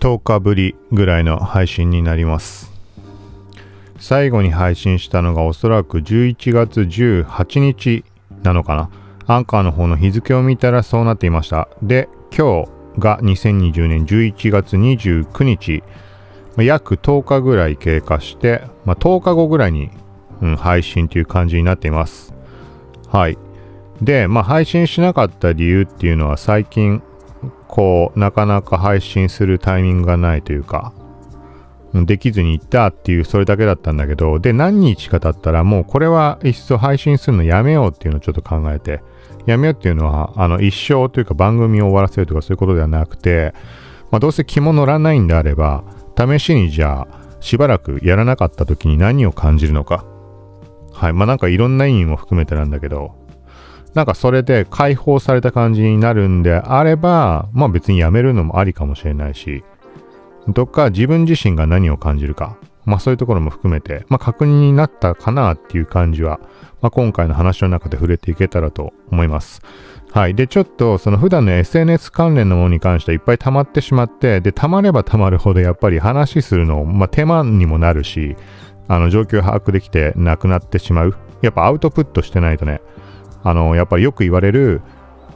10日ぶりぐらいの配信になります。最後に配信したのがおそらく11月18日なのかな。アンカーの方の日付を見たらそうなっていました。で今日が2020年11月29日。約10日ぐらい経過して、まあ、10日後ぐらいに、うん、配信という感じになっています。はい。で、まあ、配信しなかった理由っていうのは最近こうなかなか配信するタイミングがないというかできずに行ったっていうそれだけだったんだけどで何日か経ったらもうこれはいっそ配信するのやめようっていうのをちょっと考えてやめようっていうのはあの一生というか番組を終わらせるとかそういうことではなくて、まあ、どうせ気も乗らないんであれば試しにじゃあしばらくやらなかった時に何を感じるのか。はい。まあなんかいろんな意味も含めてなんだけどなんかそれで解放された感じになるんであれば、まあ別にやめるのもありかもしれないし、どっか自分自身が何を感じるか、まあそういうところも含めて、まあ確認になったかなっていう感じは、まあ今回の話の中で触れていけたらと思います。はい。で、ちょっとその普段の SNS 関連のものに関してはいっぱい溜まってしまって、で、溜まれば溜まるほどやっぱり話するの、まあ手間にもなるし、あの状況把握できてなくなってしまう。やっぱアウトプットしてないとね、あの、やっぱりよく言われる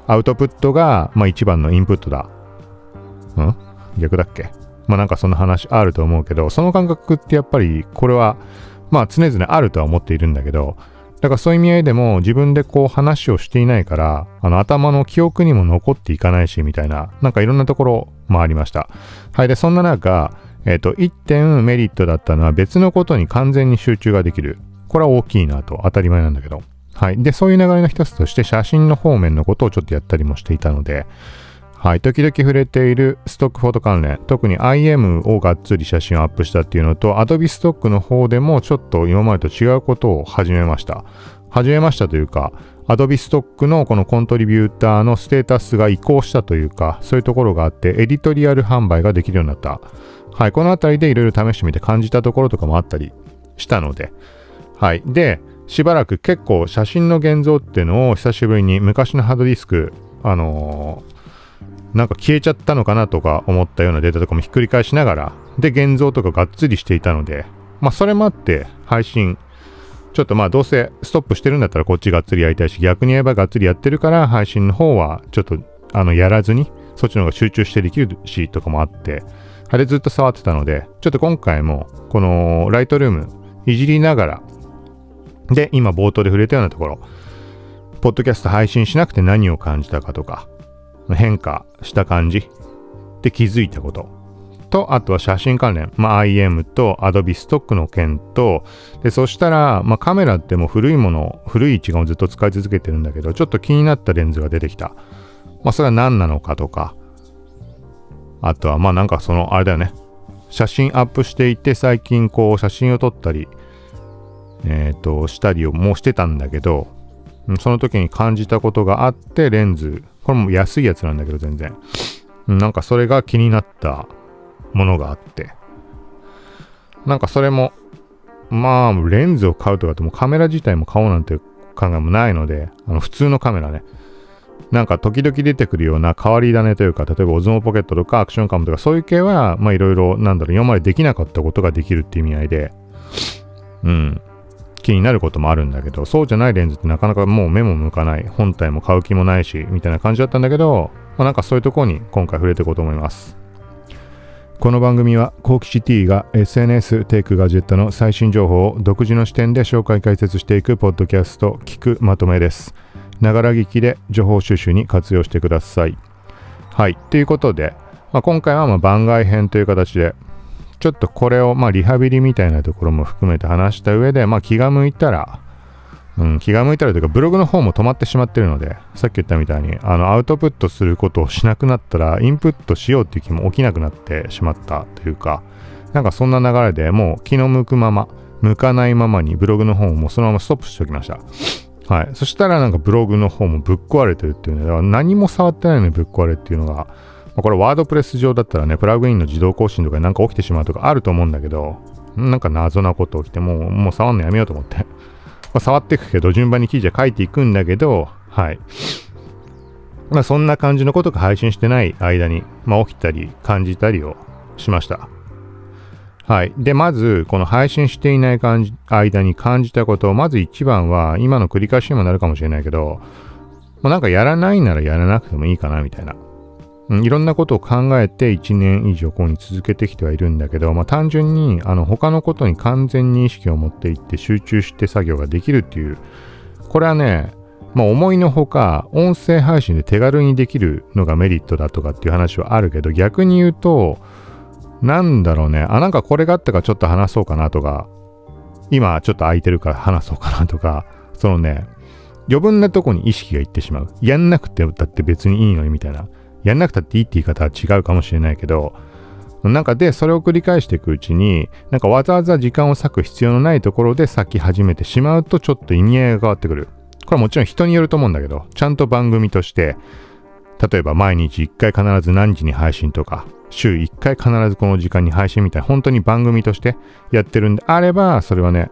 アウトプットが、まあ一番のインプットだ。うん？逆だっけ？まあなんかその話あると思うけど、その感覚ってやっぱりこれは、まあ常々あるとは思っているんだけど、だからそういう意味合いでも自分でこう話をしていないから、あの頭の記憶にも残っていかないしみたいな、なんかいろんなところもありました。はい。で、そんな中、えっ、ー、と、1点メリットだったのは別のことに完全に集中ができる。これは大きいなと当たり前なんだけど。はい。で、そういう流れの一つとして写真の方面のことをちょっとやったりもしていたので、はい。時々触れているストックフォト関連、特に IM をがっつり写真をアップしたっていうのと、Adobe ストックの方でもちょっと今までと違うことを始めました。始めましたというか、Adobe ストックのこのコントリビューターのステータスが移行したというか、そういうところがあって、エディトリアル販売ができるようになった。はい。このあたりでいろいろ試してみて感じたところとかもあったりしたので、はい。で、しばらく結構写真の現像っていうのを久しぶりに昔のハードディスク、あのー、なんか消えちゃったのかなとか思ったようなデータとかもひっくり返しながら、で、現像とかがっつりしていたので、まあそれもあって配信、ちょっとまあどうせストップしてるんだったらこっちがっつりやりたいし、逆に言えばがっつりやってるから配信の方はちょっとあのやらずに、そっちの方が集中してできるしとかもあって、あれずっと触ってたので、ちょっと今回もこのライトルームいじりながらで、今冒頭で触れたようなところ、ポッドキャスト配信しなくて何を感じたかとか、変化した感じで気づいたこと。と、あとは写真関連。まあ、IM と Adobe ストックの件と、で、そしたら、まあ、カメラってもう古いもの、古い一眼をずっと使い続けてるんだけど、ちょっと気になったレンズが出てきた。まあ、それは何なのかとか、あとは、まあ、なんかその、あれだよね。写真アップしていて、最近こう、写真を撮ったり、えっ、ー、と、したりをもしてたんだけど、その時に感じたことがあって、レンズ、これも安いやつなんだけど、全然。なんかそれが気になったものがあって。なんかそれも、まあ、レンズを買うとかってもカメラ自体も買おうなんて考えもないので、あの普通のカメラね。なんか時々出てくるような変わり種というか、例えばオズモポケットとかアクションカムとかそういう系は、まあいろいろなんだろう、今までできなかったことができるっていう意味合いで、うん。気になることもあるんだけど、そうじゃないレンズってなかなかもう目も向かない、本体も買う気もないし、みたいな感じだったんだけど、まあ、なんかそういうところに今回触れていこうと思います。この番組は、コーキシティが SNS テイクガジェットの最新情報を独自の視点で紹介解説していくポッドキャスト、聞くまとめです。ながら聞きで情報収集に活用してください。はい。ということで、まあ、今回はま番外編という形で、ちょっとこれを、まあ、リハビリみたいなところも含めて話した上で、まあ、気が向いたら、うん、気が向いたらというか、ブログの方も止まってしまってるので、さっき言ったみたいに、あの、アウトプットすることをしなくなったら、インプットしようっていう気も起きなくなってしまったというか、なんかそんな流れでもう気の向くまま、向かないままにブログの方もそのままストップしておきました。はい。そしたらなんかブログの方もぶっ壊れてるっていうね、何も触ってないのにぶっ壊れっていうのが、まあ、これワードプレス上だったらね、プラグインの自動更新とかなんか起きてしまうとかあると思うんだけど、なんか謎なこと起きて、もう、もう触んのやめようと思って。まあ、触っていくけど、順番に記事は書いていくんだけど、はい。まあ、そんな感じのことが配信してない間に、まあ、起きたり、感じたりをしました。はい。で、まず、この配信していない感じ間に感じたことを、まず一番は、今の繰り返しにもなるかもしれないけど、もうなんかやらないならやらなくてもいいかな、みたいな。いろんなことを考えて1年以上こうに続けてきてはいるんだけど、まあ単純に、あの、他のことに完全に意識を持っていって集中して作業ができるっていう、これはね、まあ思いのほか、音声配信で手軽にできるのがメリットだとかっていう話はあるけど、逆に言うと、なんだろうね。あ、なんかこれがあったからちょっと話そうかなとか、今ちょっと空いてるから話そうかなとか、そのね、余分なとこに意識がいってしまう。やんなくてだって別にいいのにみたいな。やんなくたっていいって言い方は違うかもしれないけど、なんかで、それを繰り返していくうちに、なんかわざわざ時間を割く必要のないところで咲き始めてしまうと、ちょっと意味合いが変わってくる。これはもちろん人によると思うんだけど、ちゃんと番組として、例えば毎日1回必ず何時に配信とか、週1回必ずこの時間に配信みたいな、本当に番組としてやってるんであれば、それはね、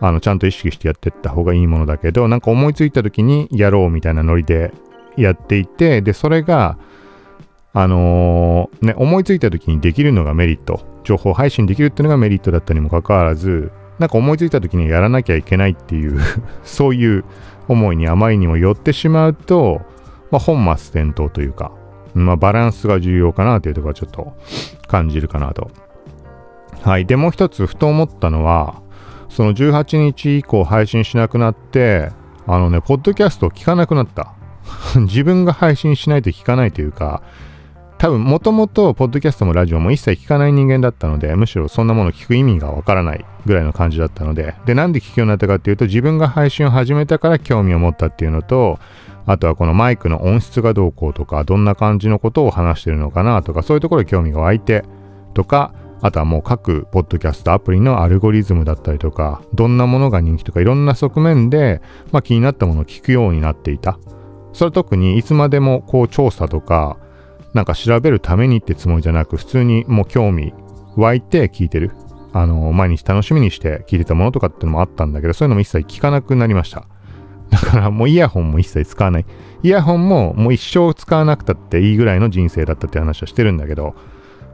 あの、ちゃんと意識してやっていった方がいいものだけど、なんか思いついた時にやろうみたいなノリでやっていて、で、それが、あのー、ね、思いついた時にできるのがメリット。情報配信できるっていうのがメリットだったにもかかわらず、なんか思いついた時にやらなきゃいけないっていう そういう思いにあまりにも寄ってしまうと、まあ、本末転倒というか、まあ、バランスが重要かなというところはちょっと感じるかなと。はい。で、もう一つ、ふと思ったのは、その18日以降配信しなくなって、あのね、ポッドキャストを聞かなくなった。自分が配信しないと聞かないというか、多分もともとポッドキャストもラジオも一切聞かない人間だったので、むしろそんなもの聞く意味がわからないぐらいの感じだったので、で、なんで聞くようになったかっていうと、自分が配信を始めたから興味を持ったっていうのと、あとはこのマイクの音質がどうこうとか、どんな感じのことを話してるのかなとか、そういうところに興味が湧いて、とか、あとはもう各ポッドキャストアプリのアルゴリズムだったりとか、どんなものが人気とか、いろんな側面で、まあ、気になったものを聞くようになっていた。それは特にいつまでもこう調査とか、なんか調べるためにってつもりじゃなく、普通にもう興味湧いて聞いてる。あの、毎日楽しみにして聞いてたものとかってのもあったんだけど、そういうのも一切聞かなくなりました。だからもうイヤホンも一切使わない。イヤホンももう一生使わなくたっていいぐらいの人生だったって話はしてるんだけど、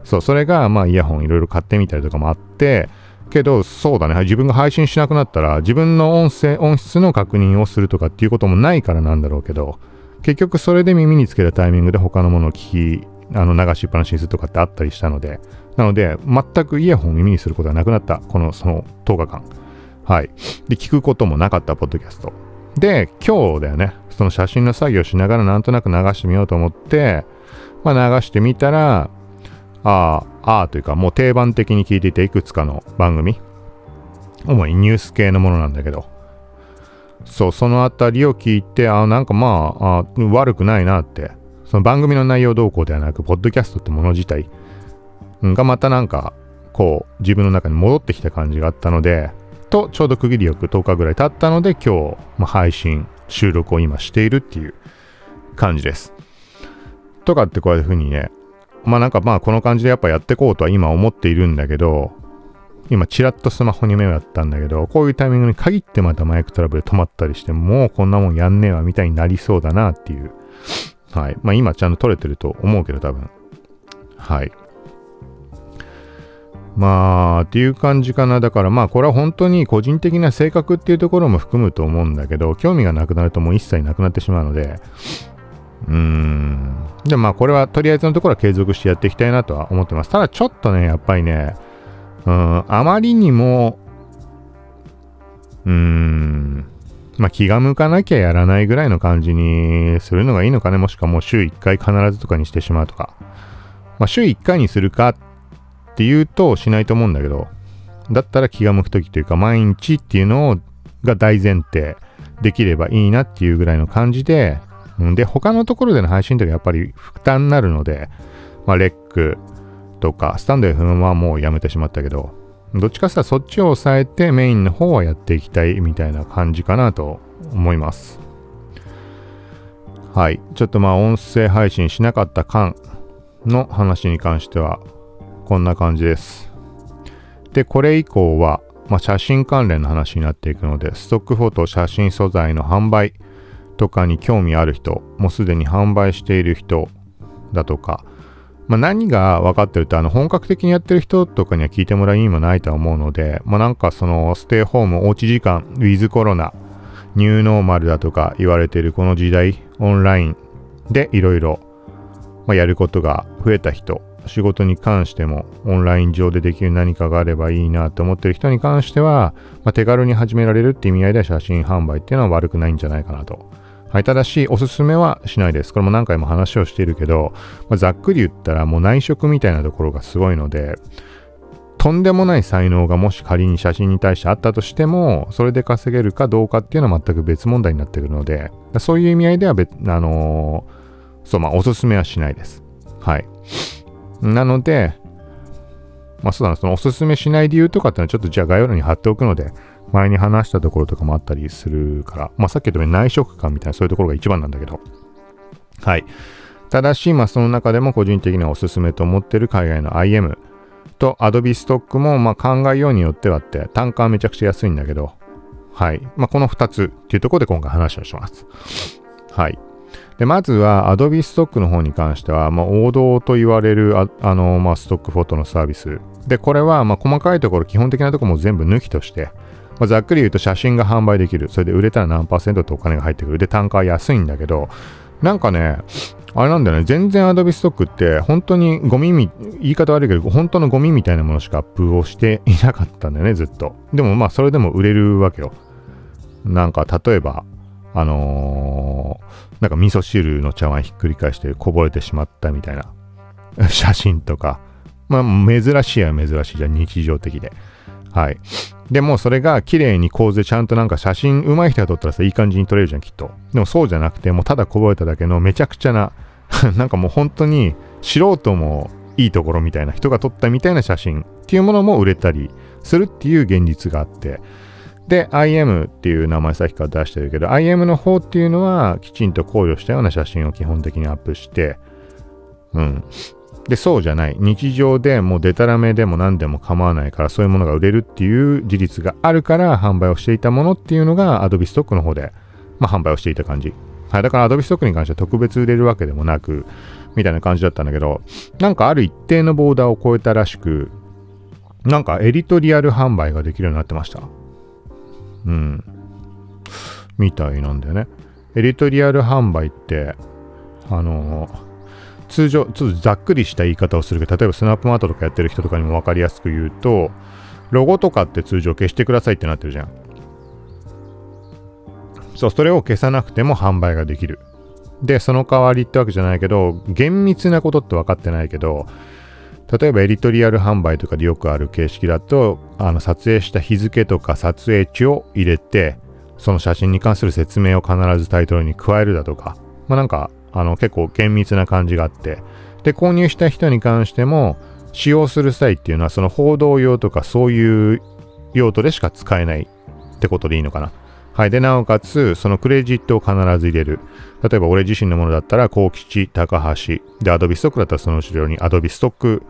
そう、それがまあイヤホンいろいろ買ってみたりとかもあって、けど、そうだね。自分が配信しなくなったら、自分の音声、音質の確認をするとかっていうこともないからなんだろうけど、結局それで耳につけたタイミングで他のものを聞き、あの流しっぱなしにするとかってあったりしたので、なので、全くイヤホンを耳にすることがなくなった。この、その10日間。はい。で、聞くこともなかった、ポッドキャスト。で、今日だよね。その写真の作業しながらなんとなく流してみようと思って、まあ流してみたら、ああ、ああというかもう定番的に聞いていていくつかの番組。主にニュース系のものなんだけど。そう、そのあたりを聞いて、あなんかまああ、悪くないなって。その番組の内容動向ではなく、ポッドキャストってもの自体がまたなんか、こう、自分の中に戻ってきた感じがあったので、とちょうど区切りよく10日ぐらい経ったので今日、まあ、配信収録を今しているっていう感じです。とかってこういうふうにねまあなんかまあこの感じでやっぱやっていこうとは今思っているんだけど今チラッとスマホに目をやったんだけどこういうタイミングに限ってまたマイクトラブル止まったりしてもうこんなもんやんねえわみたいになりそうだなっていうはいまあ今ちゃんと撮れてると思うけど多分はいまあ、っていう感じかな。だからまあ、これは本当に個人的な性格っていうところも含むと思うんだけど、興味がなくなるともう一切なくなってしまうので、うーん。でまあ、これはとりあえずのところは継続してやっていきたいなとは思ってます。ただちょっとね、やっぱりね、うん、あまりにも、うーん、まあ気が向かなきゃやらないぐらいの感じにするのがいいのかね。もしくはもう週1回必ずとかにしてしまうとか。まあ週1回にするかって言うとしないと思うんだけど、だったら気が向く時というか、毎日っていうのをが大前提できればいいなっていうぐらいの感じで、で、他のところでの配信とかやっぱり負担になるので、まあ、レックとか、スタンド FM はもうやめてしまったけど、どっちかってったらそっちを抑えてメインの方はやっていきたいみたいな感じかなと思います。はい。ちょっとまあ音声配信しなかった間の話に関してはこんな感じです。で、これ以降は、まあ、写真関連の話になっていくので、ストックフォト写真素材の販売とかに興味ある人、もうすでに販売している人だとか、まあ、何が分かってると、あの、本格的にやってる人とかには聞いてもらう意味もないとは思うので、まあ、なんかその、ステイホーム、おうち時間、ウィズコロナ、ニューノーマルだとか言われてるこの時代、オンラインでいろいろ、ま、やることが増えた人、仕事に関してもオンライン上でできる何かがあればいいなと思ってる人に関しては、まあ、手軽に始められるって意味合いでは写真販売っていうのは悪くないんじゃないかなと。はい、ただし、おすすめはしないです。これも何回も話をしているけど、まあ、ざっくり言ったらもう内職みたいなところがすごいので、とんでもない才能がもし仮に写真に対してあったとしても、それで稼げるかどうかっていうのは全く別問題になってくるので、そういう意味合いでは別、あのー、そう、まあ、おすすめはしないです。はい。なので、まあそうだな、そのおすすめしない理由とかっていうのはちょっとじゃあ概要欄に貼っておくので、前に話したところとかもあったりするから、まあさっき言ったように内職感みたいなそういうところが一番なんだけど、はい。ただし、まあその中でも個人的にはおすすめと思ってる海外の IM と Adobe ストックもまあ考えようによってはって単価はめちゃくちゃ安いんだけど、はい。まあこの2つっていうところで今回話をします。はい。で、まずは Adobe ストックの方に関しては、まあ王道と言われるああの、まあストックフォトのサービス。で、これはまあ細かいところ、基本的なところも全部抜きとして、まあ、ざっくり言うと写真が販売できる。それで売れたら何パーセントってお金が入ってくる。で、単価は安いんだけど、なんかね、あれなんだよね、全然 Adobe ストックって本当にゴミみ、言い方悪いけど、本当のゴミみたいなものしかアップをしていなかったんだよね、ずっと。でもまあ、それでも売れるわけよ。なんか、例えば、あのー、なんか味噌汁の茶碗ひっくり返してこぼれてしまったみたいな 写真とか、まあ、珍しいは珍しいじゃん、日常的で。はい。でもそれが綺麗に構図でちゃんとなんか写真上手い人が撮ったらさ、いい感じに撮れるじゃん、きっと。でもそうじゃなくて、もうただこぼれただけのめちゃくちゃな なんかもう本当に素人もいいところみたいな人が撮ったみたいな写真っていうものも売れたりするっていう現実があって。で、IM っていう名前さっきから出してるけど、IM の方っていうのはきちんと考慮したような写真を基本的にアップして、うん。で、そうじゃない。日常でもうデタラメでも何でも構わないから、そういうものが売れるっていう事実があるから販売をしていたものっていうのが Adobe ストックの方で、まあ、販売をしていた感じ。はい。だから Adobe ストックに関しては特別売れるわけでもなく、みたいな感じだったんだけど、なんかある一定のボーダーを超えたらしく、なんかエディトリアル販売ができるようになってました。うん。みたいなんだよね。エディトリアル販売って、あのー通常、ちょっとざっくりした言い方をするけど、例えばスナップマートとかやってる人とかにも分かりやすく言うと、ロゴとかって通常消してくださいってなってるじゃん。そう、それを消さなくても販売ができる。で、その代わりってわけじゃないけど、厳密なことって分かってないけど、例えばエディトリアル販売とかでよくある形式だと、あの撮影した日付とか撮影地を入れて、その写真に関する説明を必ずタイトルに加えるだとか、まあなんかあの結構厳密な感じがあって、で、購入した人に関しても、使用する際っていうのは、その報道用とかそういう用途でしか使えないってことでいいのかな。はい。で、なおかつ、そのクレジットを必ず入れる。例えば、俺自身のものだったら、幸吉、高橋。で、アドビストックだったら、その後ろにアドビストック、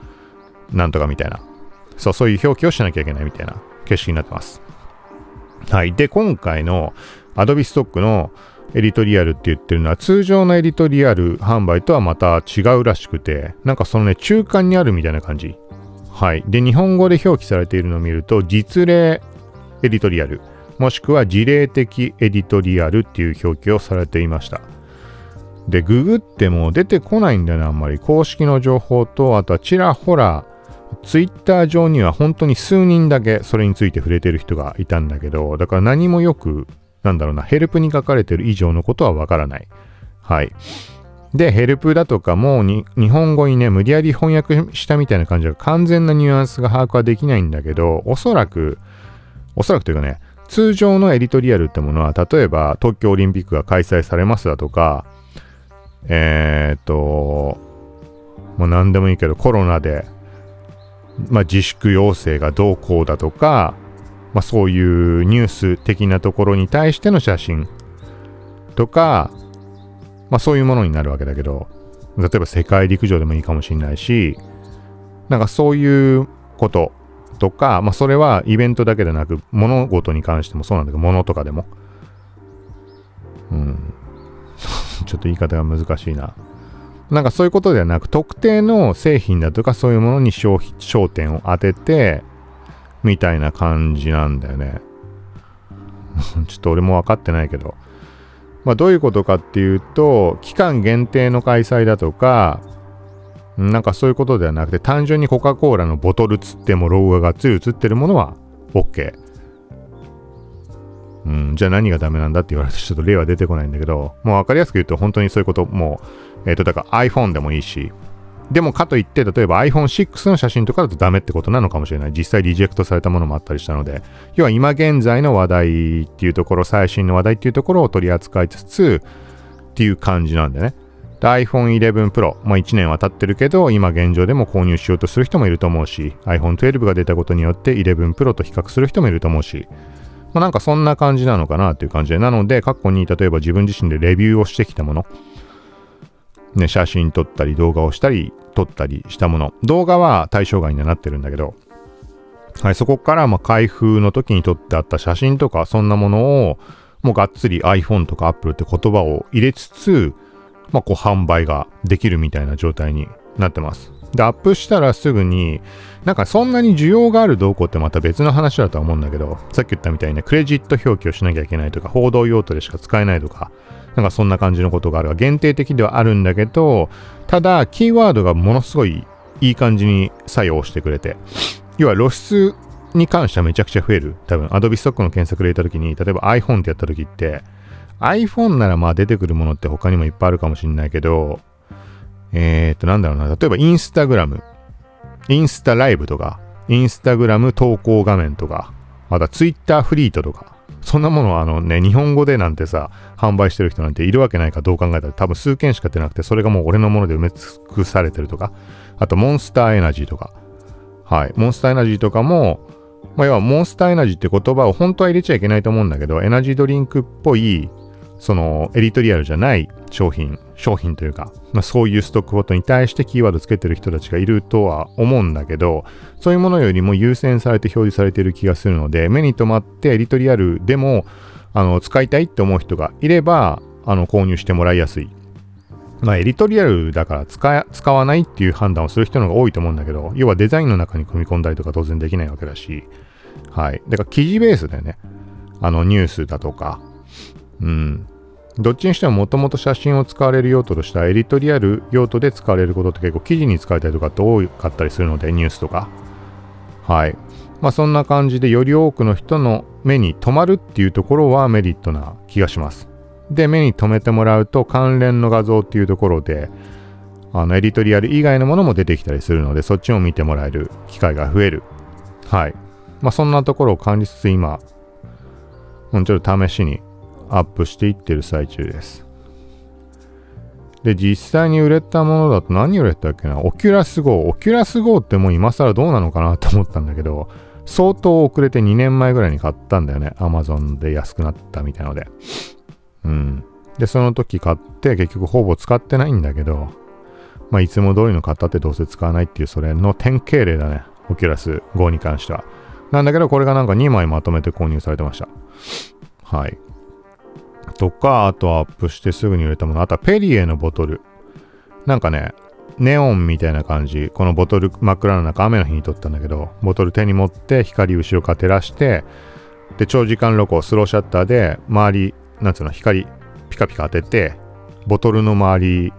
なんとかみたいな。そう、そういう表記をしなきゃいけないみたいな形式になってます。はい。で、今回のアドビストックのエディトリアルって言ってるのは通常のエディトリアル販売とはまた違うらしくて、なんかそのね、中間にあるみたいな感じ。はい。で、日本語で表記されているのを見ると、実例エディトリアル、もしくは事例的エディトリアルっていう表記をされていました。で、ググっても出てこないんだよね、あんまり。公式の情報と、あとはちらほら、ツイッター上には本当に数人だけそれについて触れてる人がいたんだけど、だから何もよくなんだろうな、ヘルプに書かれてる以上のことはわからない。はい。で、ヘルプだとかも日本語にね、無理やり翻訳したみたいな感じが完全なニュアンスが把握はできないんだけど、おそらく、おそらくというかね、通常のエディトリアルってものは、例えば東京オリンピックが開催されますだとか、えー、っと、もう何でもいいけど、コロナで、まあ、自粛要請がどうこうだとか、まあ、そういうニュース的なところに対しての写真とか、まあ、そういうものになるわけだけど、例えば世界陸上でもいいかもしれないし、なんかそういうこととか、まあ、それはイベントだけでなく、物事に関してもそうなんだけど、物とかでも。うん。ちょっと言い方が難しいな。なんかそういうことではなく、特定の製品だとかそういうものに焦焦点を当てて、みたいな感じなんだよね。ちょっと俺も分かってないけど。まあどういうことかっていうと、期間限定の開催だとか、なんかそういうことではなくて、単純にコカ・コーラのボトルつってもロゴががっつり映ってるものは OK。うん、じゃあ何がダメなんだって言われるとちょっと例は出てこないんだけど、もう分かりやすく言うと本当にそういうこともう、えっ、ー、と、だから iPhone でもいいし、でもかといって、例えば iPhone6 の写真とかだとダメってことなのかもしれない。実際リジェクトされたものもあったりしたので、要は今現在の話題っていうところ、最新の話題っていうところを取り扱いつつっていう感じなんでね。iPhone 11 Pro、まあ、1年は経ってるけど、今現状でも購入しようとする人もいると思うし、iPhone 12が出たことによって11 Pro と比較する人もいると思うし、まあ、なんかそんな感じなのかなっていう感じで、なので過去に例えば自分自身でレビューをしてきたもの、ね、写真撮ったり動画をしたり撮ったりしたもの、動画は対象外にはなってるんだけど、はい、そこからま開封の時に撮ってあった写真とかそんなものをもうがっつり iPhone とか Apple って言葉を入れつつ、まあ、こう販売ができるみたいな状態になってます。で、アップしたらすぐに、なんかそんなに需要がある動向ってまた別の話だとは思うんだけど、さっき言ったみたいにね、クレジット表記をしなきゃいけないとか、報道用途でしか使えないとか、なんかそんな感じのことがあるが、限定的ではあるんだけど、ただ、キーワードがものすごいいい感じに作用してくれて、要は露出に関してはめちゃくちゃ増える。多分、Adobe Stock の検索で入れた時に、例えば iPhone ってやった時って、iPhone ならまあ出てくるものって他にもいっぱいあるかもしれないけど、えー、っと、なんだろうな。例えばインスタグラム、インスタライブとか、インスタグラム投稿画面とか、またツイッターフリートとか、そんなものはあのね、日本語でなんてさ、販売してる人なんているわけないかどう考えたら多分数件しか出なくて、それがもう俺のもので埋め尽くされてるとか、あとモンスターエナジーとか、はい、モンスターエナジーとかも、まあ、要はモンスターエナジーって言葉を本当は入れちゃいけないと思うんだけど、エナジードリンクっぽいそのエディトリアルじゃない商品、商品というか、まあ、そういうストックごとに対してキーワードつけてる人たちがいるとは思うんだけど、そういうものよりも優先されて表示されている気がするので、目に留まってエディトリアルでもあの使いたいって思う人がいれば、あの購入してもらいやすい。まあ、エディトリアルだから使使わないっていう判断をする人の方が多いと思うんだけど、要はデザインの中に組み込んだりとか当然できないわけだし、はい。だから記事ベースだよね。あのニュースだとか、うん。どっちにしてももともと写真を使われる用途としたエディトリアル用途で使われることって結構記事に使えたりとかって多かったりするので、ニュースとか。はい。まあそんな感じでより多くの人の目に留まるっていうところはメリットな気がします。で、目に留めてもらうと関連の画像っていうところで、あのエディトリアル以外のものも出てきたりするので、そっちを見てもらえる機会が増える。はい。まあそんなところを感じつつ今、ちょっと試しにアップしていってる最中です。で、実際に売れたものだと何売れたっけな？ Oculus GO。Oculus GO ってもう今更どうなのかなと思ったんだけど、相当遅れて2年前ぐらいに買ったんだよね。Amazon で安くなったみたいので。うん。で、その時買って結局ほぼ使ってないんだけど、まあいつも通りの買ったってどうせ使わないっていうそれの典型例だね。オキュラス GO に関しては。なんだけどこれがなんか2枚まとめて購入されてました。はい。とか、あとアップしてすぐに売れたもの、あとはペリエのボトル。なんかね、ネオンみたいな感じ。このボトル真っ暗な中、雨の日に撮ったんだけど、ボトル手に持って光後ろから照らして、で、長時間録音、スローシャッターで、周り、なんつうの、光ピカピカ当てて、ボトルの周り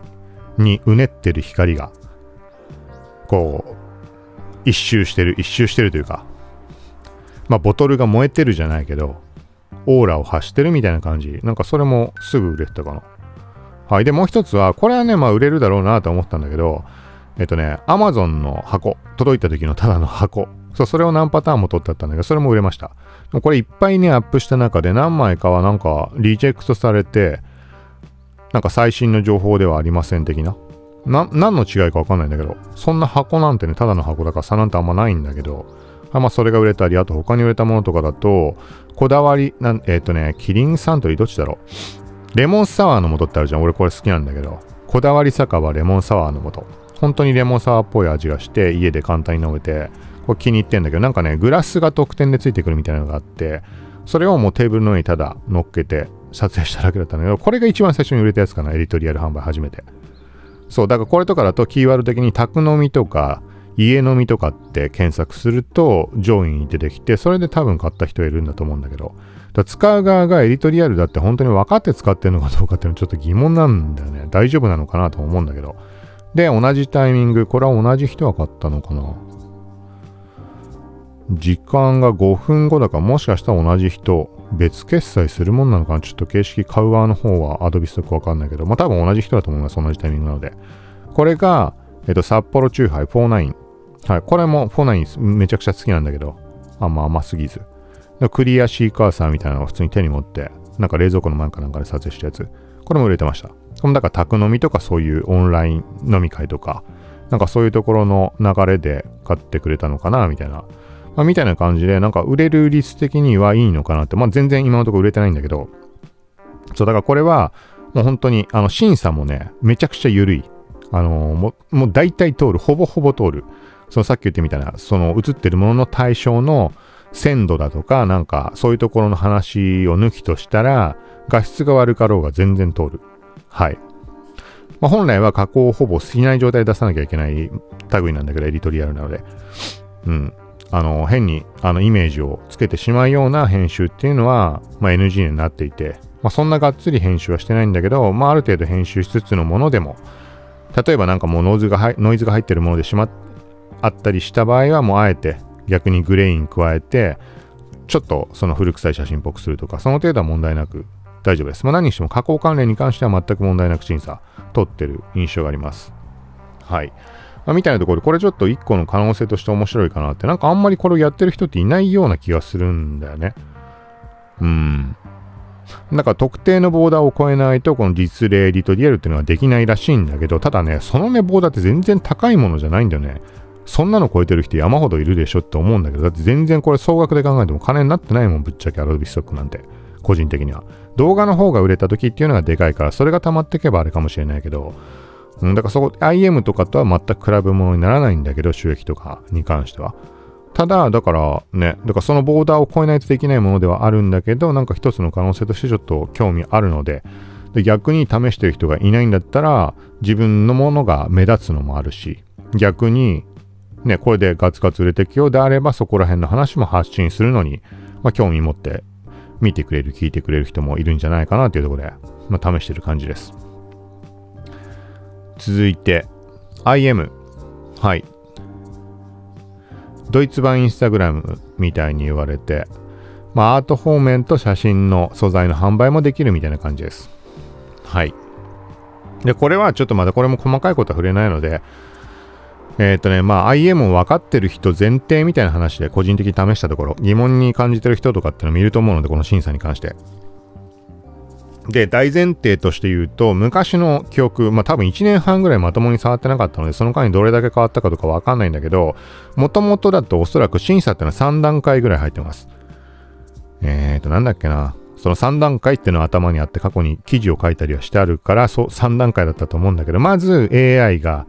にうねってる光が、こう、一周してる、一周してるというか、まあ、ボトルが燃えてるじゃないけど、オーラを発してるみたいな感じ。なんかそれもすぐ売れてたかな。はい。で、もう一つは、これはね、まあ売れるだろうなと思ったんだけど、えっとね、アマゾンの箱、届いた時のただの箱。そう、それを何パターンも取ってあったんだけど、それも売れました。これいっぱいね、アップした中で何枚かはなんかリジェクトされて、なんか最新の情報ではありません的な。な、何の違いかわかんないんだけど、そんな箱なんてね、ただの箱だから差なんてあんまないんだけど、まあそれが売れたり、あと他に売れたものとかだと、こだわり、なんえっ、ー、とね、キリンサントリーどっちだろう？レモンサワーの素ってあるじゃん。俺これ好きなんだけど。こだわり酒場レモンサワーの素。本当にレモンサワーっぽい味がして、家で簡単に飲めて、これ気に入ってんだけど、なんかね、グラスが特典でついてくるみたいなのがあって、それをもうテーブルの上にただ乗っけて撮影しただけだったんだけど、これが一番最初に売れたやつかな、エディトリアル販売初めて。そう、だからこれとかだとキーワード的に宅飲みとか家飲みとかって検索すると上位に出てきて、それで多分買った人いるんだと思うんだけど、使う側がエディトリアルだって本当に分かって使ってるのかどうかっていうのはちょっと疑問なんだよね。大丈夫なのかなと思うんだけど。で、同じタイミング、これは同じ人が買ったのかな時間が5分後だからもしかしたら同じ人、別決済するもんなのかなちょっと形式買う側の方はアドビストックわかんないけど、まあ多分同じ人だと思います。同じタイミングなので。これが、えっと、札幌チューハイ49。はい。これも49めちゃくちゃ好きなんだけど、あんま甘すぎず。クリアシーカーサーみたいなのを普通に手に持って、なんか冷蔵庫の前かなんかで撮影したやつ。これも売れてました。このだから宅飲みとかそういうオンライン飲み会とか、なんかそういうところの流れで買ってくれたのかなみたいな。まあ、みたいな感じで、なんか売れる率的にはいいのかなって。まあ全然今のところ売れてないんだけど、そう、だからこれは、もう本当に、あの、審査もね、めちゃくちゃ緩い。あのー、もう、もう大体通る。ほぼほぼ通る。そのさっき言ってみたいな、その映ってるものの対象の鮮度だとか、なんかそういうところの話を抜きとしたら、画質が悪かろうが全然通る。はい。まあ、本来は加工をほぼしない状態で出さなきゃいけない類なんだけど、エディトリアルなので。うん。あの、変に、あの、イメージをつけてしまうような編集っていうのは、まあ、NG になっていて、まあ、そんながっつり編集はしてないんだけど、まあ、ある程度編集しつつのものでも、例えばなんかもうノイズがノイズが入ってるものでしまあったりした場合は、もうあえて逆にグレイン加えて、ちょっとその古臭い写真っぽくするとか、その程度は問題なく大丈夫です。まあ、何にしても加工関連に関しては全く問題なく審査取ってる印象があります。はい。まあ、みたいなところで、これちょっと一個の可能性として面白いかなって、なんかあんまりこれをやってる人っていないような気がするんだよね。うん。なんか特定のボーダーを超えないと、この実例エディトリアルっていうのはできないらしいんだけど、ただね、そのね、ボーダーって全然高いものじゃないんだよね。そんなの超えてる人山ほどいるでしょって思うんだけど、だって全然これ総額で考えても金になってないもん、ぶっちゃけアロビストックなんて。個人的には。動画の方が売れた時っていうのがでかいから、それが溜まっていけばあれかもしれないけど、うん、だからそこ、IM とかとは全く比べ物にならないんだけど、収益とかに関しては。ただ、だからね、だからそのボーダーを超えないとできないものではあるんだけど、なんか一つの可能性としてちょっと興味あるので、で逆に試してる人がいないんだったら、自分のものが目立つのもあるし、逆にね、これでガツガツ売れていくようであれば、そこら辺の話も発信するのに、まあ、興味持って見てくれる、聞いてくれる人もいるんじゃないかなというところで、まあ、試してる感じです。続いて、IM。はい。ドイツ版インスタグラムみたいに言われて、まあ、アート方面と写真の素材の販売もできるみたいな感じです。はい。で、これはちょっとまだこれも細かいことは触れないので、えっ、ー、とね、まあ IM を分かってる人前提みたいな話で個人的に試したところ、疑問に感じてる人とかっていうのを見ると思うので、この審査に関して。で、大前提として言うと、昔の記憶、まあ多分1年半ぐらいまともに触ってなかったので、その間にどれだけ変わったかとかわかんないんだけど、もともとだとおそらく審査ってのは3段階ぐらい入ってます。えっ、ー、と、なんだっけな。その3段階っていうのは頭にあって過去に記事を書いたりはしてあるから、そう、3段階だったと思うんだけど、まず AI が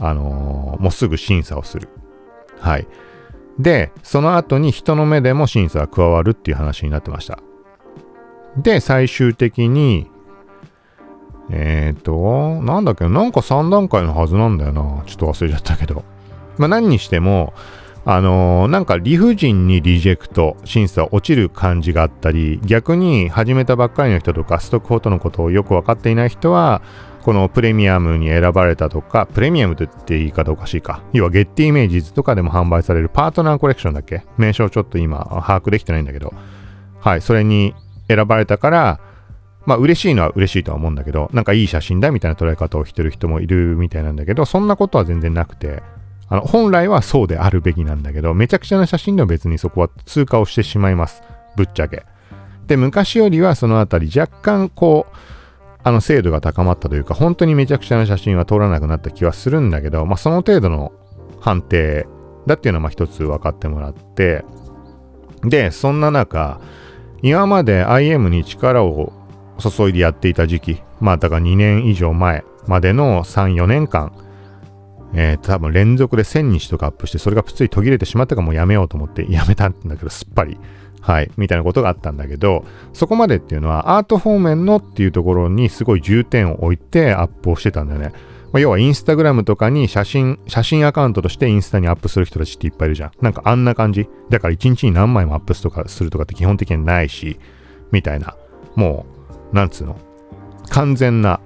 あのー、もうすぐ審査をする。はい。で、その後に人の目でも審査が加わるっていう話になってました。で、最終的に、えっ、ー、と、なんだっけなんか3段階のはずなんだよな。ちょっと忘れちゃったけど。まあ何にしても、あのー、なんか理不尽にリジェクト、審査落ちる感じがあったり、逆に始めたばっかりの人とか、ストックフォトのことをよく分かっていない人は、このプレミアムに選ばれたとか、プレミアムと言って言い方おかしいか。要はゲッティイメージズとかでも販売されるパートナーコレクションだっけ？名称ちょっと今把握できてないんだけど。はい、それに選ばれたから、まあ嬉しいのは嬉しいとは思うんだけど、なんかいい写真だみたいな捉え方をしてる人もいるみたいなんだけど、そんなことは全然なくて、あの、本来はそうであるべきなんだけど、めちゃくちゃな写真では別にそこは通過をしてしまいます。ぶっちゃけ。で、昔よりはそのあたり若干こう、あの精度が高まったというか、本当にめちゃくちゃな写真は撮らなくなった気はするんだけど、まあその程度の判定だっていうのは一つ分かってもらって、で、そんな中、今まで IM に力を注いでやっていた時期、まあだから2年以上前までの3、4年間、えー、多分連続で1000日とかアップして、それがプツリ途切れてしまったかもうやめようと思ってやめたんだけど、すっぱり。はい、みたいなことがあったんだけど、そこまでっていうのはアート方面のっていうところにすごい重点を置いてアップをしてたんだよね。まあ、要はインスタグラムとかに写真、写真アカウントとしてインスタにアップする人たちっていっぱいいるじゃん。なんかあんな感じ。だから1日に何枚もアップとかするとかって基本的にないし、みたいな。もう、なんつうの？完全な、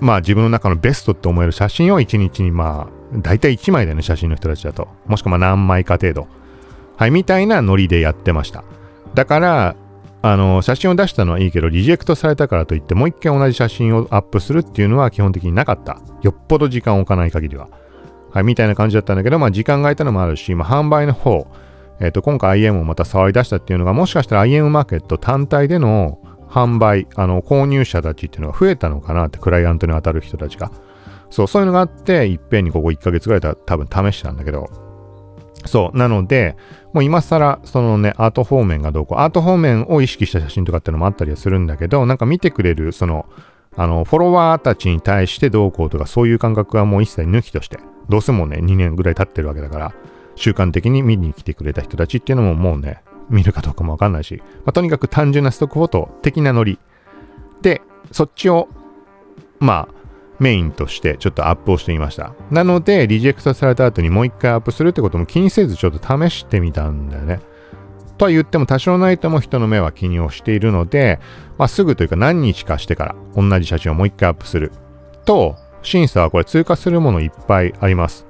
まあ自分の中のベストって思える写真を1日にまあ、大体1枚だよね、写真の人たちだと。もしくはま何枚か程度。はい、みたいなノリでやってました。だから、あの、写真を出したのはいいけど、リジェクトされたからといって、もう一回同じ写真をアップするっていうのは基本的になかった。よっぽど時間を置かない限りは。はい、みたいな感じだったんだけど、まあ時間が空いたのもあるし、まあ販売の方、えっ、ー、と、今回 IM をまた触り出したっていうのが、もしかしたら IM マーケット単体での販売、あの、購入者たちっていうのが増えたのかなって、クライアントに当たる人たちが。そう、そういうのがあって、いっぺんにここ1ヶ月ぐらいで多分試したんだけど、そう。なので、もう今更、そのね、アート方面がどうこう、アート方面を意識した写真とかっていうのもあったりはするんだけど、なんか見てくれる、その、あの、フォロワーたちに対してどうこうとか、そういう感覚はもう一切抜きとして、どうせもうね、2年ぐらい経ってるわけだから、習慣的に見に来てくれた人たちっていうのももうね、見るかどうかもわかんないし、まあ、とにかく単純なストックフォト的なノリで、そっちを、まあ、メインとしてちょっとアップをしてみました。なので、リジェクトされた後にもう一回アップするってことも気にせずちょっと試してみたんだよね。とは言っても多少ないとも人の目は気にをしているので、まあ、すぐというか何日かしてから同じ写真をもう一回アップする。と、審査はこれ通過するものいっぱいあります。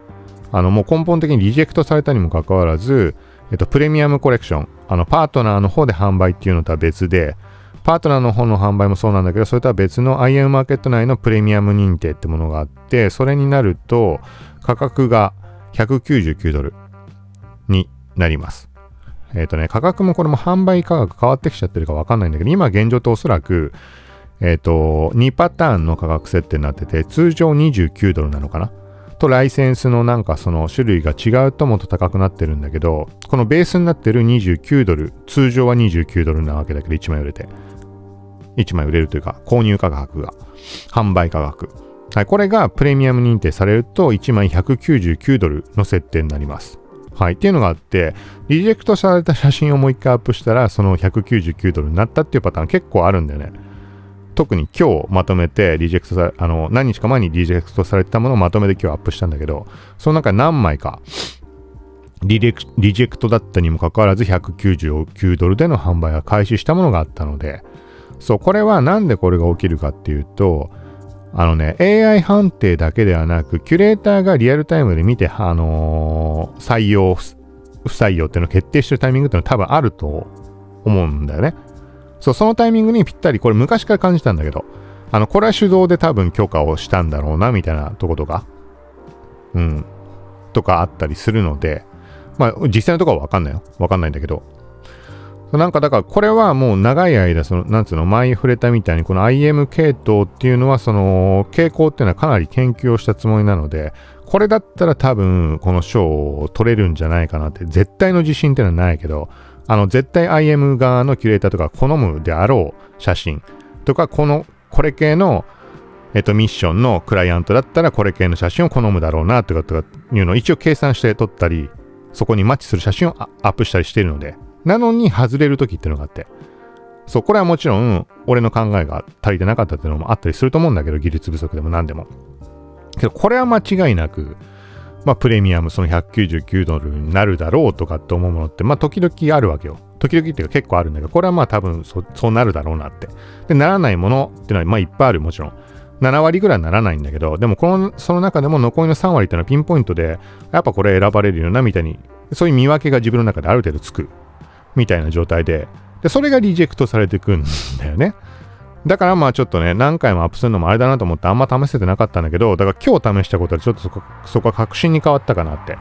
あの、もう根本的にリジェクトされたにもかかわらず、えっと、プレミアムコレクション、あの、パートナーの方で販売っていうのとは別で、パートナーの方の販売もそうなんだけど、それとは別の IM マーケット内のプレミアム認定ってものがあって、それになると価格が199ドルになります。えっ、ー、とね、価格もこれも販売価格変わってきちゃってるかわかんないんだけど、今現状とおそらく、えっ、ー、と、2パターンの価格設定になってて、通常29ドルなのかな？とライセンスのなんかその種類が違うともっと高くなってるんだけど、このベースになってる29ドル、通常は29ドルなわけだけど1枚売れて。1枚売れるというか、購入価格が、販売価格。はい、これがプレミアム認定されると1枚199ドルの設定になります。はい。っていうのがあって、リジェクトされた写真をもう一回アップしたら、その199ドルになったっていうパターン結構あるんだよね。特に今日まとめてリジェクトされ、あの、何日か前にリジェクトされたものをまとめて今日アップしたんだけど、その中何枚かリジェクトだったにもかかわらず199ドルでの販売が開始したものがあったので、そう、これはなんでこれが起きるかっていうと、あのね、AI 判定だけではなく、キュレーターがリアルタイムで見て、あのー、採用、不採用っていうのを決定してるタイミングっていうのは多分あると思うんだよね。そう、そのタイミングにぴったり、これ昔から感じたんだけど、あの、これは手動で多分許可をしたんだろうな、みたいなとことか、うん、とかあったりするので、まあ、実際のところはわかんないよ。わかんないんだけど、なんかだからこれはもう長い間、その、なんつうの、前に触れたみたいに、この IM 系統っていうのは、その、傾向っていうのはかなり研究をしたつもりなので、これだったら多分、この賞を取れるんじゃないかなって、絶対の自信っていうのはないけど、あの、絶対 IM 側のキュレーターとか好むであろう写真。とか、この、これ系の、えっと、ミッションのクライアントだったら、これ系の写真を好むだろうな、とか、とかいうのを一応計算して撮ったり、そこにマッチする写真をアップしたりしているので、なのに外れる時っていうのがあって。そう、これはもちろん、俺の考えが足りてなかったっていうのもあったりすると思うんだけど、技術不足でも何でも。けど、これは間違いなく、まあ、プレミアムその199ドルになるだろうとかって思うものって、まあ、時々あるわけよ。時々っていうか結構あるんだけど、これはまあ多分そそうなるだろうなって。で、ならないものっていうのはまあいっぱいある、もちろん。7割ぐらいならないんだけど、でもこの、その中でも残りの3割っていうのはピンポイントで、やっぱこれ選ばれるよな、みたいに、そういう見分けが自分の中である程度つく。みたいな状態で、で、それがリジェクトされてくんだよね。だからまあちょっとね、何回もアップするのもあれだなと思ってあんま試せてなかったんだけど、だから今日試したことはちょっとそこそこは確信に変わったかなって。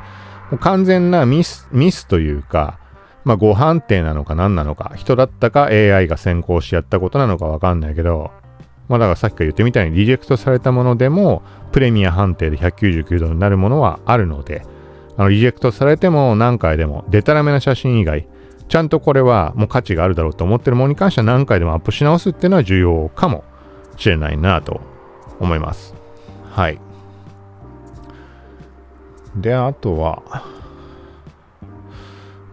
もう完全なミス、ミスというか、まあご判定なのか何なのか、人だったか AI が先行しやったことなのかわかんないけど、まあだからさっきから言ってみたいにリジェクトされたものでも、プレミア判定で199度になるものはあるので、あのリジェクトされても何回でも、デタラメな写真以外、ちゃんとこれはもう価値があるだろうと思ってるものに関しては何回でもアップし直すっていうのは重要かもしれないなと思います。はい。で、あとは、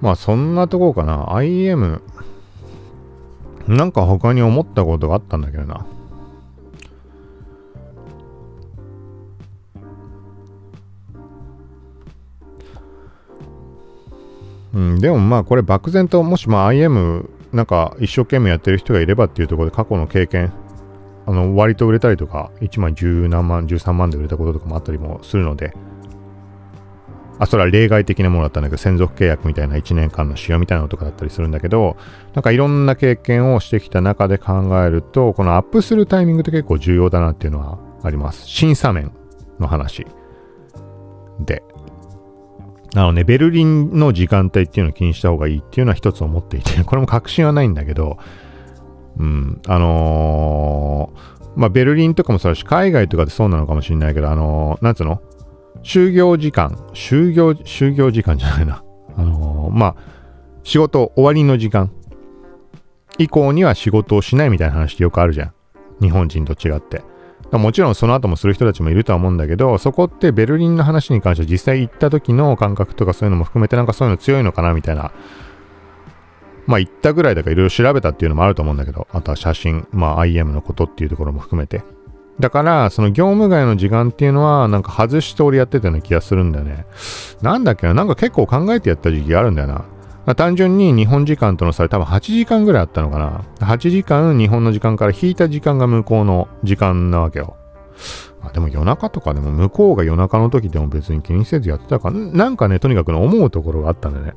まあそんなとこかな。IM、なんか他に思ったことがあったんだけどな。うん、でもまあこれ漠然ともしま IM なんか一生懸命やってる人がいればっていうところで過去の経験あの割と売れたりとか1枚10何万13万で売れたこととかもあったりもするのであそれは例外的なものだったんだけど専属契約みたいな1年間の使用みたいなのとかだったりするんだけどなんかいろんな経験をしてきた中で考えるとこのアップするタイミングって結構重要だなっていうのはあります。審査面の話で。あのね、ベルリンの時間帯っていうのを気にした方がいいっていうのは一つ思っていて、これも確信はないんだけど、うん、あのー、まあ、ベルリンとかもそうだし、海外とかでそうなのかもしれないけど、あのー、なんつうの？就業時間、就業、就業時間じゃないな。あのー、まあ、仕事終わりの時間以降には仕事をしないみたいな話ってよくあるじゃん。日本人と違って。もちろんその後もする人たちもいるとは思うんだけど、そこってベルリンの話に関しては実際行った時の感覚とかそういうのも含めてなんかそういうの強いのかなみたいな。まあ行ったぐらいだからいろいろ調べたっていうのもあると思うんだけど、あとは写真、まあ IM のことっていうところも含めて。だから、その業務外の時間っていうのは、なんか外して俺やってたような気がするんだよね。なんだっけな、なんか結構考えてやった時期があるんだよな。まあ、単純に日本時間との差で多分8時間ぐらいあったのかな。8時間日本の時間から引いた時間が向こうの時間なわけよ。あでも夜中とかでも向こうが夜中の時でも別に気にせずやってたから、なんかね、とにかく、ね、思うところがあったんでね。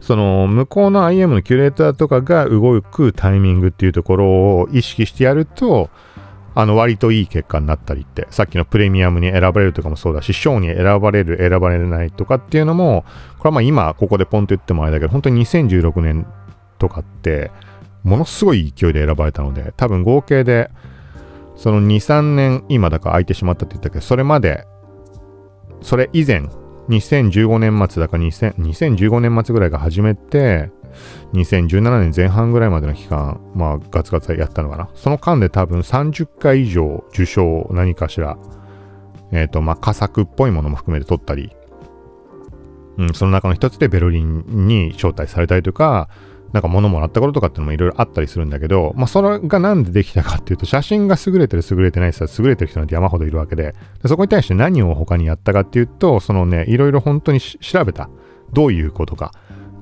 その向こうの IM のキュレーターとかが動くタイミングっていうところを意識してやると、あの割といい結果になったりって、さっきのプレミアムに選ばれるとかもそうだし、賞に選ばれる、選ばれないとかっていうのも、これはまあ今ここでポンと言ってもあれだけど、本当に2016年とかって、ものすごい勢いで選ばれたので、多分合計で、その2、3年今だから空いてしまったって言ったけど、それまで、それ以前、2015年末だか2015年末ぐらいが始めて、2017年前半ぐらいまでの期間、まあ、ガツガツやったのかな。その間で多分30回以上受賞何かしら、えっ、ー、と、まあ、佳作っぽいものも含めて取ったり、うん、その中の一つでベルリンに招待されたりとか、なんか物もらったこととかっていうのもいろいろあったりするんだけど、まあそれがなんでできたかっていうと、写真が優れてる優れてない人は優れてる人なんて山ほどいるわけで、でそこに対して何を他にやったかっていうと、そのね、いろいろ本当に調べた。どういうことか。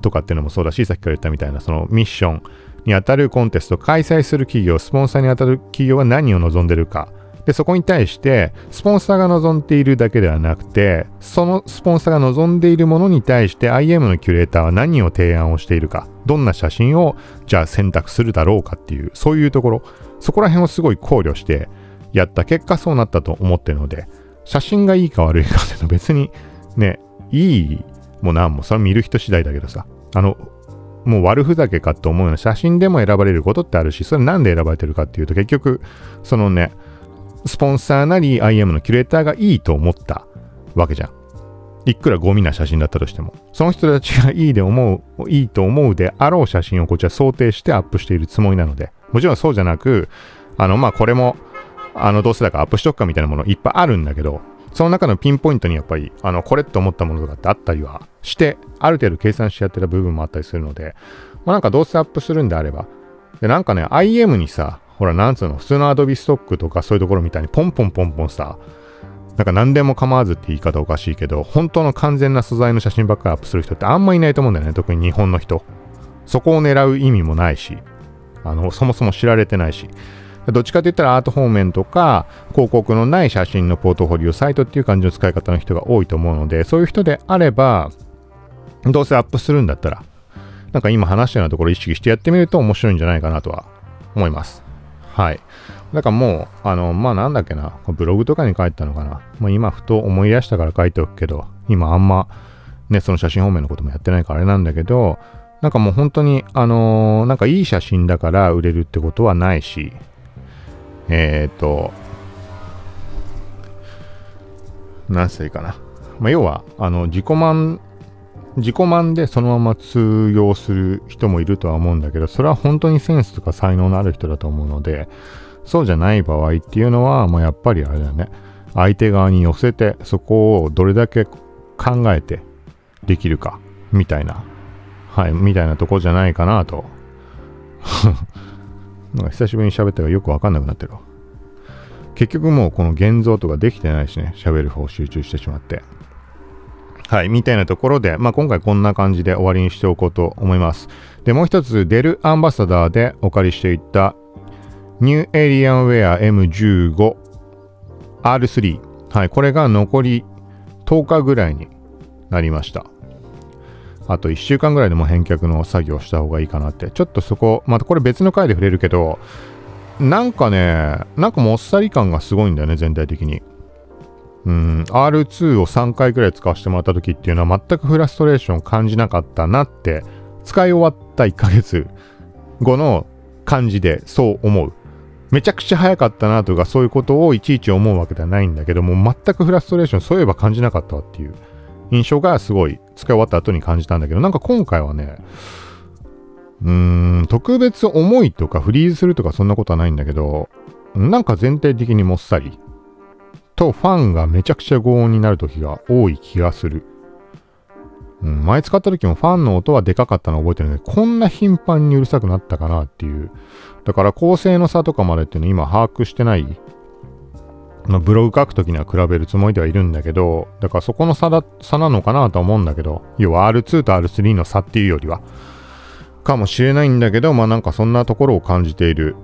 とかっていうのもそうだし、さっきから言ったみたいな、そのミッションに当たるコンテスト、開催する企業、スポンサーに当たる企業は何を望んでるか。で、そこに対して、スポンサーが望んでいるだけではなくて、そのスポンサーが望んでいるものに対して IM のキュレーターは何を提案をしているか、どんな写真をじゃあ選択するだろうかっていう、そういうところ、そこら辺をすごい考慮してやった結果そうなったと思ってるので、写真がいいか悪いかっていうのは 別にね、いいもなんも、それ見る人次第だけどさ、あの、もう悪ふざけかと思うような写真でも選ばれることってあるし、それなんで選ばれてるかっていうと、結局、そのね、スポンサーなり IM のキュレーターがいいと思ったわけじゃん。いくらゴミな写真だったとしても。その人たちがいいで思う、いいと思うであろう写真をこちら想定してアップしているつもりなので、もちろんそうじゃなく、あの、まあ、これも、あの、どうせだからアップしとくかみたいなものいっぱいあるんだけど、その中のピンポイントにやっぱり、あの、これって思ったものとかってあったりはして、ある程度計算してやってた部分もあったりするので、まあ、なんかどうせアップするんであれば、で、なんかね、IM にさ、ほら、なんつうの、普通の Adobe ストックとかそういうところみたいにポンポンポンポンさ、なんか何でも構わずって言い方おかしいけど、本当の完全な素材の写真ばっかりアップする人ってあんまいないと思うんだよね、特に日本の人。そこを狙う意味もないし、あの、そもそも知られてないし。どっちかといったらアート方面とか広告のない写真のポートフォリオサイトっていう感じの使い方の人が多いと思うので、そういう人であれば、どうせアップするんだったら、なんか今話したようなところ意識してやってみると面白いんじゃないかなとは思います。はい。だからもう、あの、まあなんだっけな、ブログとかに書いたのかな。まあ今ふと思い出したから書いておくけど、今あんまね、その写真方面のこともやってないからあれなんだけど、なんかもう本当に、あのー、なんかいい写真だから売れるってことはないし、えっ、ー、と、何歳かな。まあ、要は、あの、自己満、自己満でそのまま通用する人もいるとは思うんだけど、それは本当にセンスとか才能のある人だと思うので、そうじゃない場合っていうのは、もうやっぱりあれだね。相手側に寄せて、そこをどれだけ考えてできるか、みたいな、はい、みたいなとこじゃないかなと なんか久しぶりに喋ったからよくわかんなくなってるわ。結局もうこの現像とかできてないしね、喋る方集中してしまって。はい、みたいなところで、まあ、今回こんな感じで終わりにしておこうと思います。で、もう一つ、デルアンバサダーでお借りしていたニューエイリアンウェア M15 R3。はい、これが残り10日ぐらいになりました。あと1週間ぐらいでも返却の作業した方がいいかなって。ちょっとそこ、またこれ別の回で触れるけど、なんかね、なんかもっさり感がすごいんだよね、全体的に。うん、R2 を3回くらい使わせてもらった時っていうのは全くフラストレーション感じなかったなって使い終わった1ヶ月後の感じでそう思う。めちゃくちゃ早かったなとかそういうことをいちいち思うわけではないんだけども全くフラストレーションそういえば感じなかったっていう印象がすごい使い終わった後に感じたんだけどなんか今回はねうーん特別重いとかフリーズするとかそんなことはないんだけどなんか全体的にもっさりとファンがめちゃくちゃ轟音になる時が多い気がする。うん、前使った時もファンの音はでかかったの覚えてるんで、こんな頻繁にうるさくなったかなっていう。だから構成の差とかまでっていうの今把握してない。まあ、ブログ書くときには比べるつもりではいるんだけど、だからそこの差だ、差なのかなと思うんだけど、要は R2 と R3 の差っていうよりは、かもしれないんだけど、まあなんかそんなところを感じている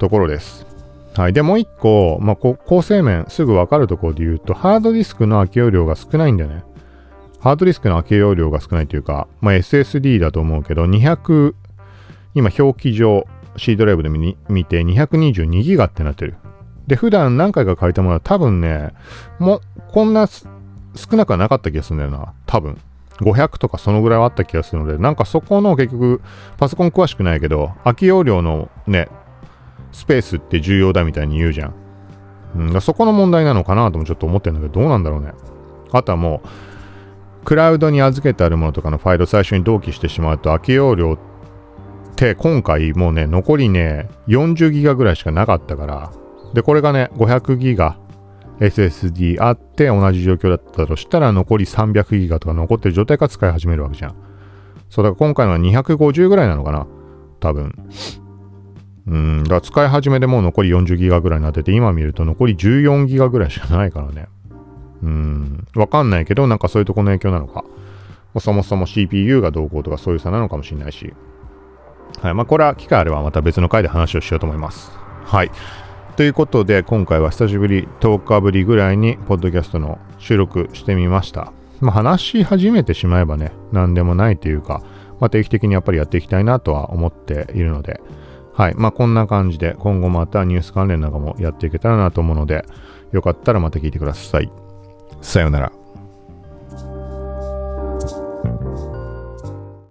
ところです。はい。で、もう一個、まあ、構成面、すぐわかるところで言うと、ハードディスクの空き容量が少ないんだよね。ハードディスクの空き容量が少ないというか、まあ、SSD だと思うけど、200、今表記上、C ドライブで見て222ギガってなってる。で、普段何回か借りたものは多分ね、もう、こんな少なくはなかった気がするんだよな。多分。500とかそのぐらいはあった気がするので、なんかそこの結局、パソコン詳しくないけど、空き容量のね、スペースって重要だみたいに言うじゃん。うん、そこの問題なのかなともちょっと思ってるんだけど、どうなんだろうね。あとはもう、クラウドに預けてあるものとかのファイルを最初に同期してしまうと、空き容量って今回もうね、残りね、40ギガぐらいしかなかったから、で、これがね、500ギガ SSD あって同じ状況だったとしたら、残り300ギガとか残ってる状態から使い始めるわけじゃん。そうだから今回のは250ぐらいなのかな多分。うん、だ使い始めでもう残り40ギガぐらいになってて、今見ると残り14ギガぐらいしかないからね。うん、わかんないけど、なんかそういうとこの影響なのか。そもそも CPU がどうこうとかそういう差なのかもしれないし。はい。まあ、これは機会あればまた別の回で話をしようと思います。はい。ということで、今回は久しぶり、10日ぶりぐらいに、ポッドキャストの収録してみました。まあ、話し始めてしまえばね、何でもないというか、まあ、定期的にやっぱりやっていきたいなとは思っているので、はい。まあ、こんな感じで、今後またニュース関連なんかもやっていけたらなと思うので、よかったらまた聞いてください。さようなら。